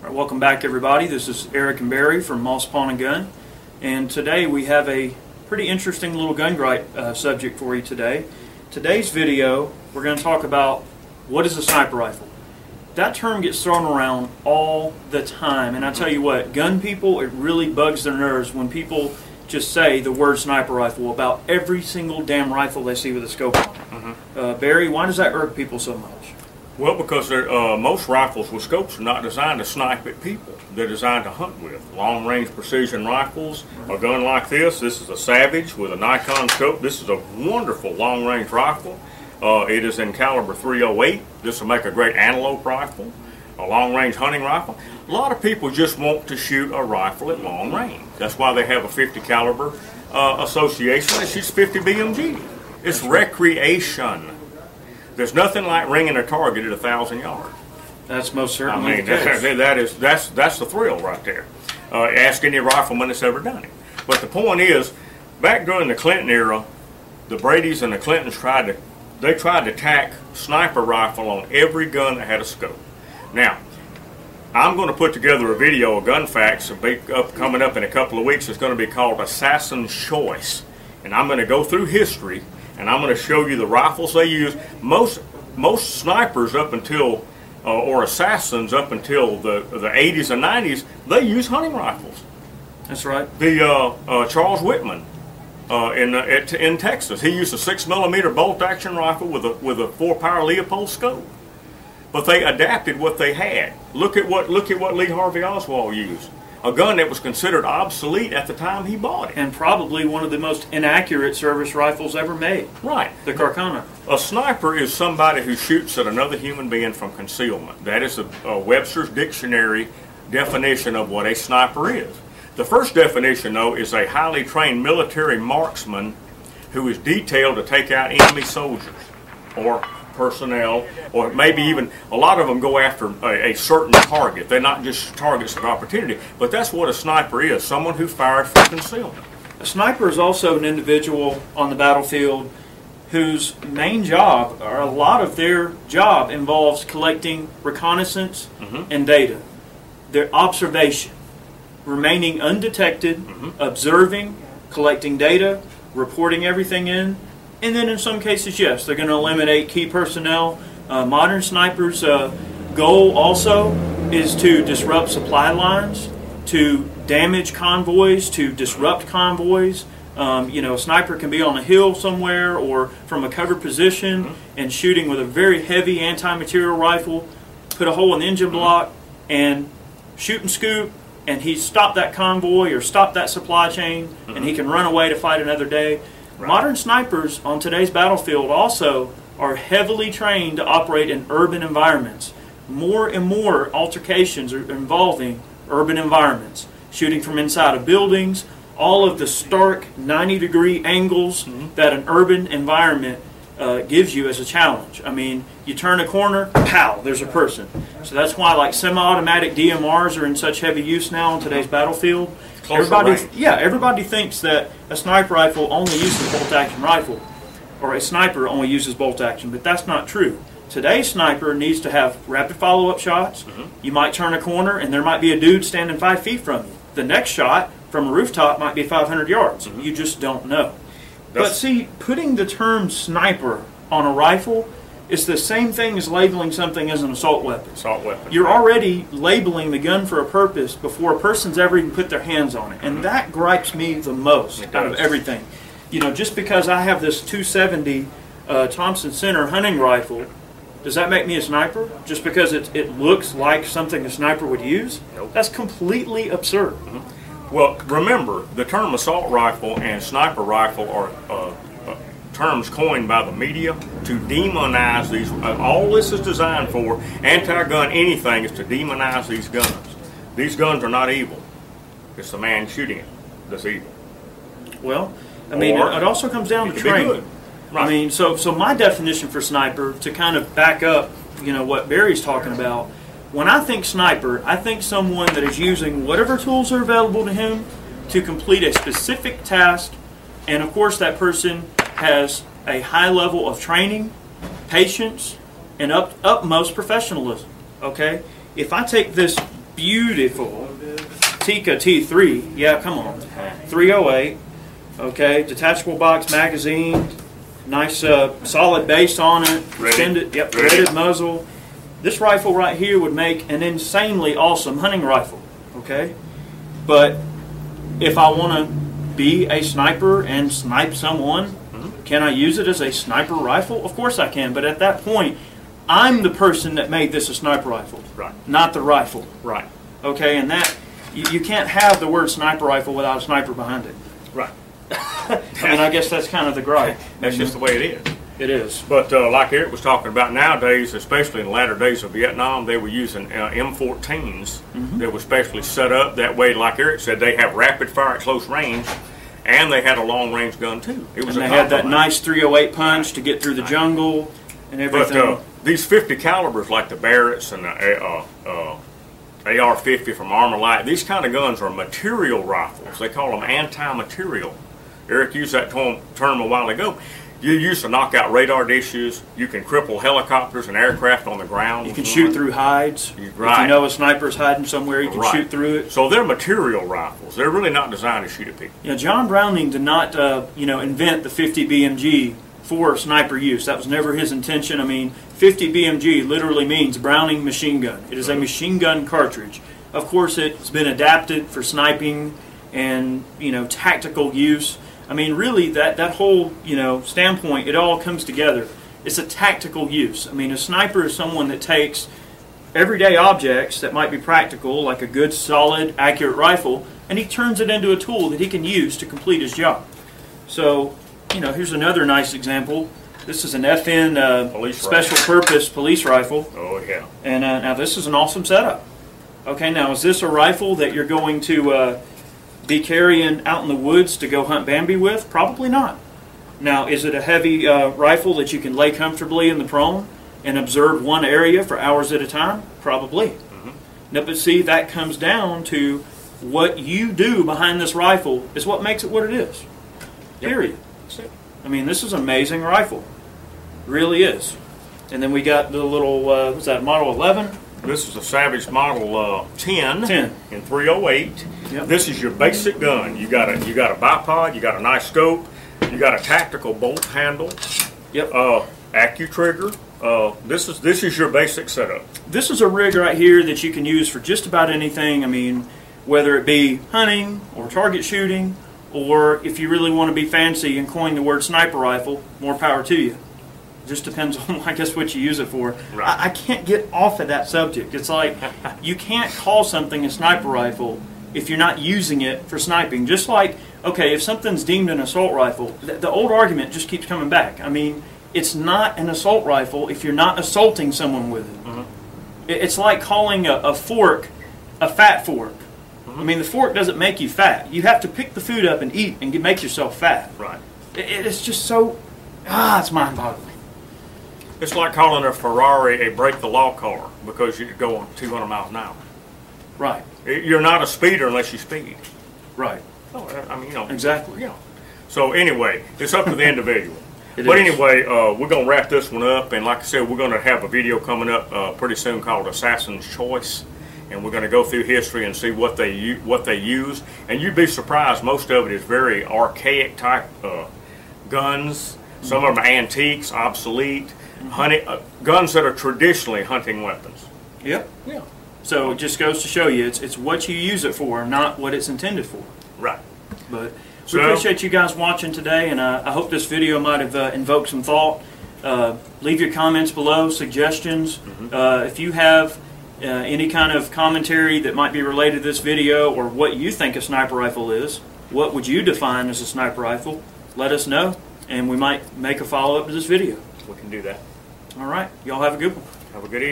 All right, welcome back, everybody. This is Eric and Barry from Moss Pawn and Gun, and today we have a pretty interesting little gun gripe uh, subject for you today. Today's video, we're going to talk about what is a sniper rifle. That term gets thrown around all the time, and I tell you what, gun people, it really bugs their nerves when people just say the word sniper rifle about every single damn rifle they see with a scope on it. Uh, Barry, why does that irk people so much? Well, because uh, most rifles with scopes are not designed to snipe at people. They're designed to hunt with. Long-range precision rifles, a gun like this, this is a Savage with a Nikon scope. This is a wonderful long-range rifle. Uh, it is in caliber 308. This will make a great antelope rifle, a long-range hunting rifle. A lot of people just want to shoot a rifle at long range. That's why they have a 50 caliber uh, association that shoots 50 BMG. It's recreation. There's nothing like ringing a target at a thousand yards. That's most certainly. I mean, that, that is that's that's the thrill right there. Uh, ask any rifleman that's ever done it. But the point is, back during the Clinton era, the Brady's and the Clintons tried to they tried to tack sniper rifle on every gun that had a scope. Now, I'm going to put together a video of gun facts up, coming up in a couple of weeks. It's going to be called Assassin's Choice, and I'm going to go through history and I'm going to show you the rifles they use. Most most snipers up until uh, or assassins up until the the 80s and 90s they use hunting rifles. That's right. The uh, uh, Charles Whitman uh, in uh, at, in Texas, he used a six millimeter bolt action rifle with a with a four power Leupold scope. But they adapted what they had. Look at what look at what Lee Harvey Oswald used. A gun that was considered obsolete at the time he bought it. And probably one of the most inaccurate service rifles ever made, Right. the Carcano. A sniper is somebody who shoots at another human being from concealment. That is a, a Webster's dictionary definition of what a sniper is. The first definition, though, is a highly trained military marksman who is detailed to take out enemy soldiers or personnel, or maybe even a lot of them go after a, a certain target. They're not just targets of opportunity, but that's what a sniper is someone who fires from concealment. A sniper is also an individual on the battlefield whose main job, or a lot of their job, involves collecting reconnaissance mm-hmm. and data. Their observation, remaining undetected, mm-hmm. observing, collecting data, reporting everything in, and then in some cases, yes, they're going to eliminate key personnel. Uh, modern snipers' uh, goal also is to disrupt supply lines, to damage convoys, to disrupt convoys. Um, you know, a sniper can be on a hill somewhere or from a covered position and shooting with a very heavy anti-material rifle, put a hole in the engine block, and shoot and scoop, and he stopped that convoy or stopped that supply chain, and he can run away to fight another day. Modern snipers on today's battlefield also are heavily trained to operate in urban environments. More and more altercations are involving urban environments, shooting from inside of buildings, all of the stark 90 degree angles that an urban environment uh, gives you as a challenge. I mean, you turn a corner, pow, there's a person. So that's why like semi-automatic DMRs are in such heavy use now on today's battlefield. Everybody, range. yeah, everybody thinks that a sniper rifle only uses bolt action rifle, or a sniper only uses bolt action, but that's not true. Today's sniper needs to have rapid follow-up shots. You might turn a corner and there might be a dude standing five feet from you. The next shot from a rooftop might be 500 yards. You just don't know. But see, putting the term sniper on a rifle is the same thing as labeling something as an assault weapon. Assault weapon. You're already labeling the gun for a purpose before a person's ever even put their hands on it. And that gripes me the most out of everything. You know, just because I have this 270 uh, Thompson Center hunting rifle, does that make me a sniper? Just because it, it looks like something a sniper would use? Nope. That's completely absurd. Well, remember, the term assault rifle and sniper rifle are uh, terms coined by the media to demonize these. Uh, all this is designed for, anti-gun anything, is to demonize these guns. These guns are not evil. It's the man shooting it that's evil. Well, I mean, Or it, it also comes down to training. Right. I mean, so so my definition for sniper to kind of back up, you know, what Barry's talking about. When I think sniper, I think someone that is using whatever tools are available to him to complete a specific task, and of course that person has a high level of training, patience, and up, utmost professionalism. Okay, if I take this beautiful Tikka T3. Yeah, come on. 308. Okay, detachable box magazine. Nice uh, solid base on it. Extended, yep, threaded muzzle. This rifle right here would make an insanely awesome hunting rifle. Okay, but if I want to be a sniper and snipe someone, can I use it as a sniper rifle? Of course I can. But at that point, I'm the person that made this a sniper rifle, Right. not the rifle. Right. Okay, and that you, you can't have the word sniper rifle without a sniper behind it. Right. I mean, I guess that's kind of the gripe. That's just the way it is. It is. But uh, like Eric was talking about nowadays, especially in the latter days of Vietnam, they were using uh, M14s Mm-hmm. that were specially set up that way. Like Eric said, they have rapid fire at close range, and they had a long range gun too. It was And they had that nice 308 punch to get through the jungle and But everything. uh, these 50 calibers, like the Barretts and the uh, uh, AR-50 from Armalite, these kind of guns are material rifles. They call them anti-material. Eric used that term a while ago. You use to knock out radar dishes. You can cripple helicopters and aircraft on the ground. you can shoot through hides. You- If you know a sniper's hiding somewhere, you can Right. shoot through it. So they're material rifles. They're really not designed to shoot at people. Know, John Browning did not, uh, you know, invent the 50 BMG for sniper use. That was never his intention. I mean, 50 BMG literally means Browning machine gun. It is a machine gun cartridge. Of course, it's been adapted for sniping and you know tactical use. I mean, really, that that whole you know standpoint, it all comes together. It's a tactical use. I mean, a sniper is someone that takes everyday objects that might be practical, like a good, solid, accurate rifle, and he turns it into a tool that he can use to complete his job. So, you know, here's another nice example. This is an FN uh, Police special purpose police rifle, Oh yeah. and uh, now this is an awesome setup. Okay, now is this a rifle that you're going to uh, be carrying out in the woods to go hunt Bambi with? Probably not. Now, is it a heavy uh, rifle that you can lay comfortably in the prone and observe one area for hours at a time? Probably. No, but see, that comes down to what you do behind this rifle is what makes it what it is. Period. That's it. I mean, this is an amazing rifle. Really is. And then we got the little, uh, what's that, Model 11? This is a Savage Model uh, 10, 10. in 308. Yep. This is your basic gun. You got a you got a bipod, you got a nice scope, you got a tactical bolt handle, Yep. uh, AccuTrigger. Uh, this is this is your basic setup. This is a rig right here that you can use for just about anything. I mean, whether it be hunting or target shooting, or if you really want to be fancy and coin the word sniper rifle, more power to you. Just depends on, I guess, what you use it for. Right. I, I can't get off of that subject. It's like you can't call something a sniper rifle if you're not using it for sniping. Just like, okay, if something's deemed an assault rifle, the, the old argument just keeps coming back. I mean, it's not an assault rifle if you're not assaulting someone with it. It- It's like calling a, a fork a fat fork. I mean, the fork doesn't make you fat. You have to pick the food up and eat and get, make yourself fat. Right. It, it's just so, ah, it's mind boggling. It's like calling a Ferrari a break the law car because you're going 200 miles an hour. Right, You're not a speeder unless you speed. right, Oh, I mean, you know. exactly. Yeah. So anyway, it's up to the individual. It but is. anyway, uh, we're gonna wrap this one up, and like I said, we're gonna have a video coming up uh, pretty soon called "Assassin's Choice," and we're gonna go through history and see what they what they use. And you'd be surprised, most of it is very archaic type uh, guns. Some of them are antiques, obsolete, hunting uh, guns that are traditionally hunting weapons. Yep. Yeah. So it just goes to show you, it's it's what you use it for, not what it's intended for. Right. But we So- appreciate you guys watching today, and uh, I hope this video might have uh, invoked some thought. Uh, leave your comments below, suggestions. Uh, if you have uh, any kind of commentary that might be related to this video, or what you think a sniper rifle is, what would you define as a sniper rifle? Let us know, and we might make a follow up to this video. We can do that. All right, y'all have a good one. Have a good evening.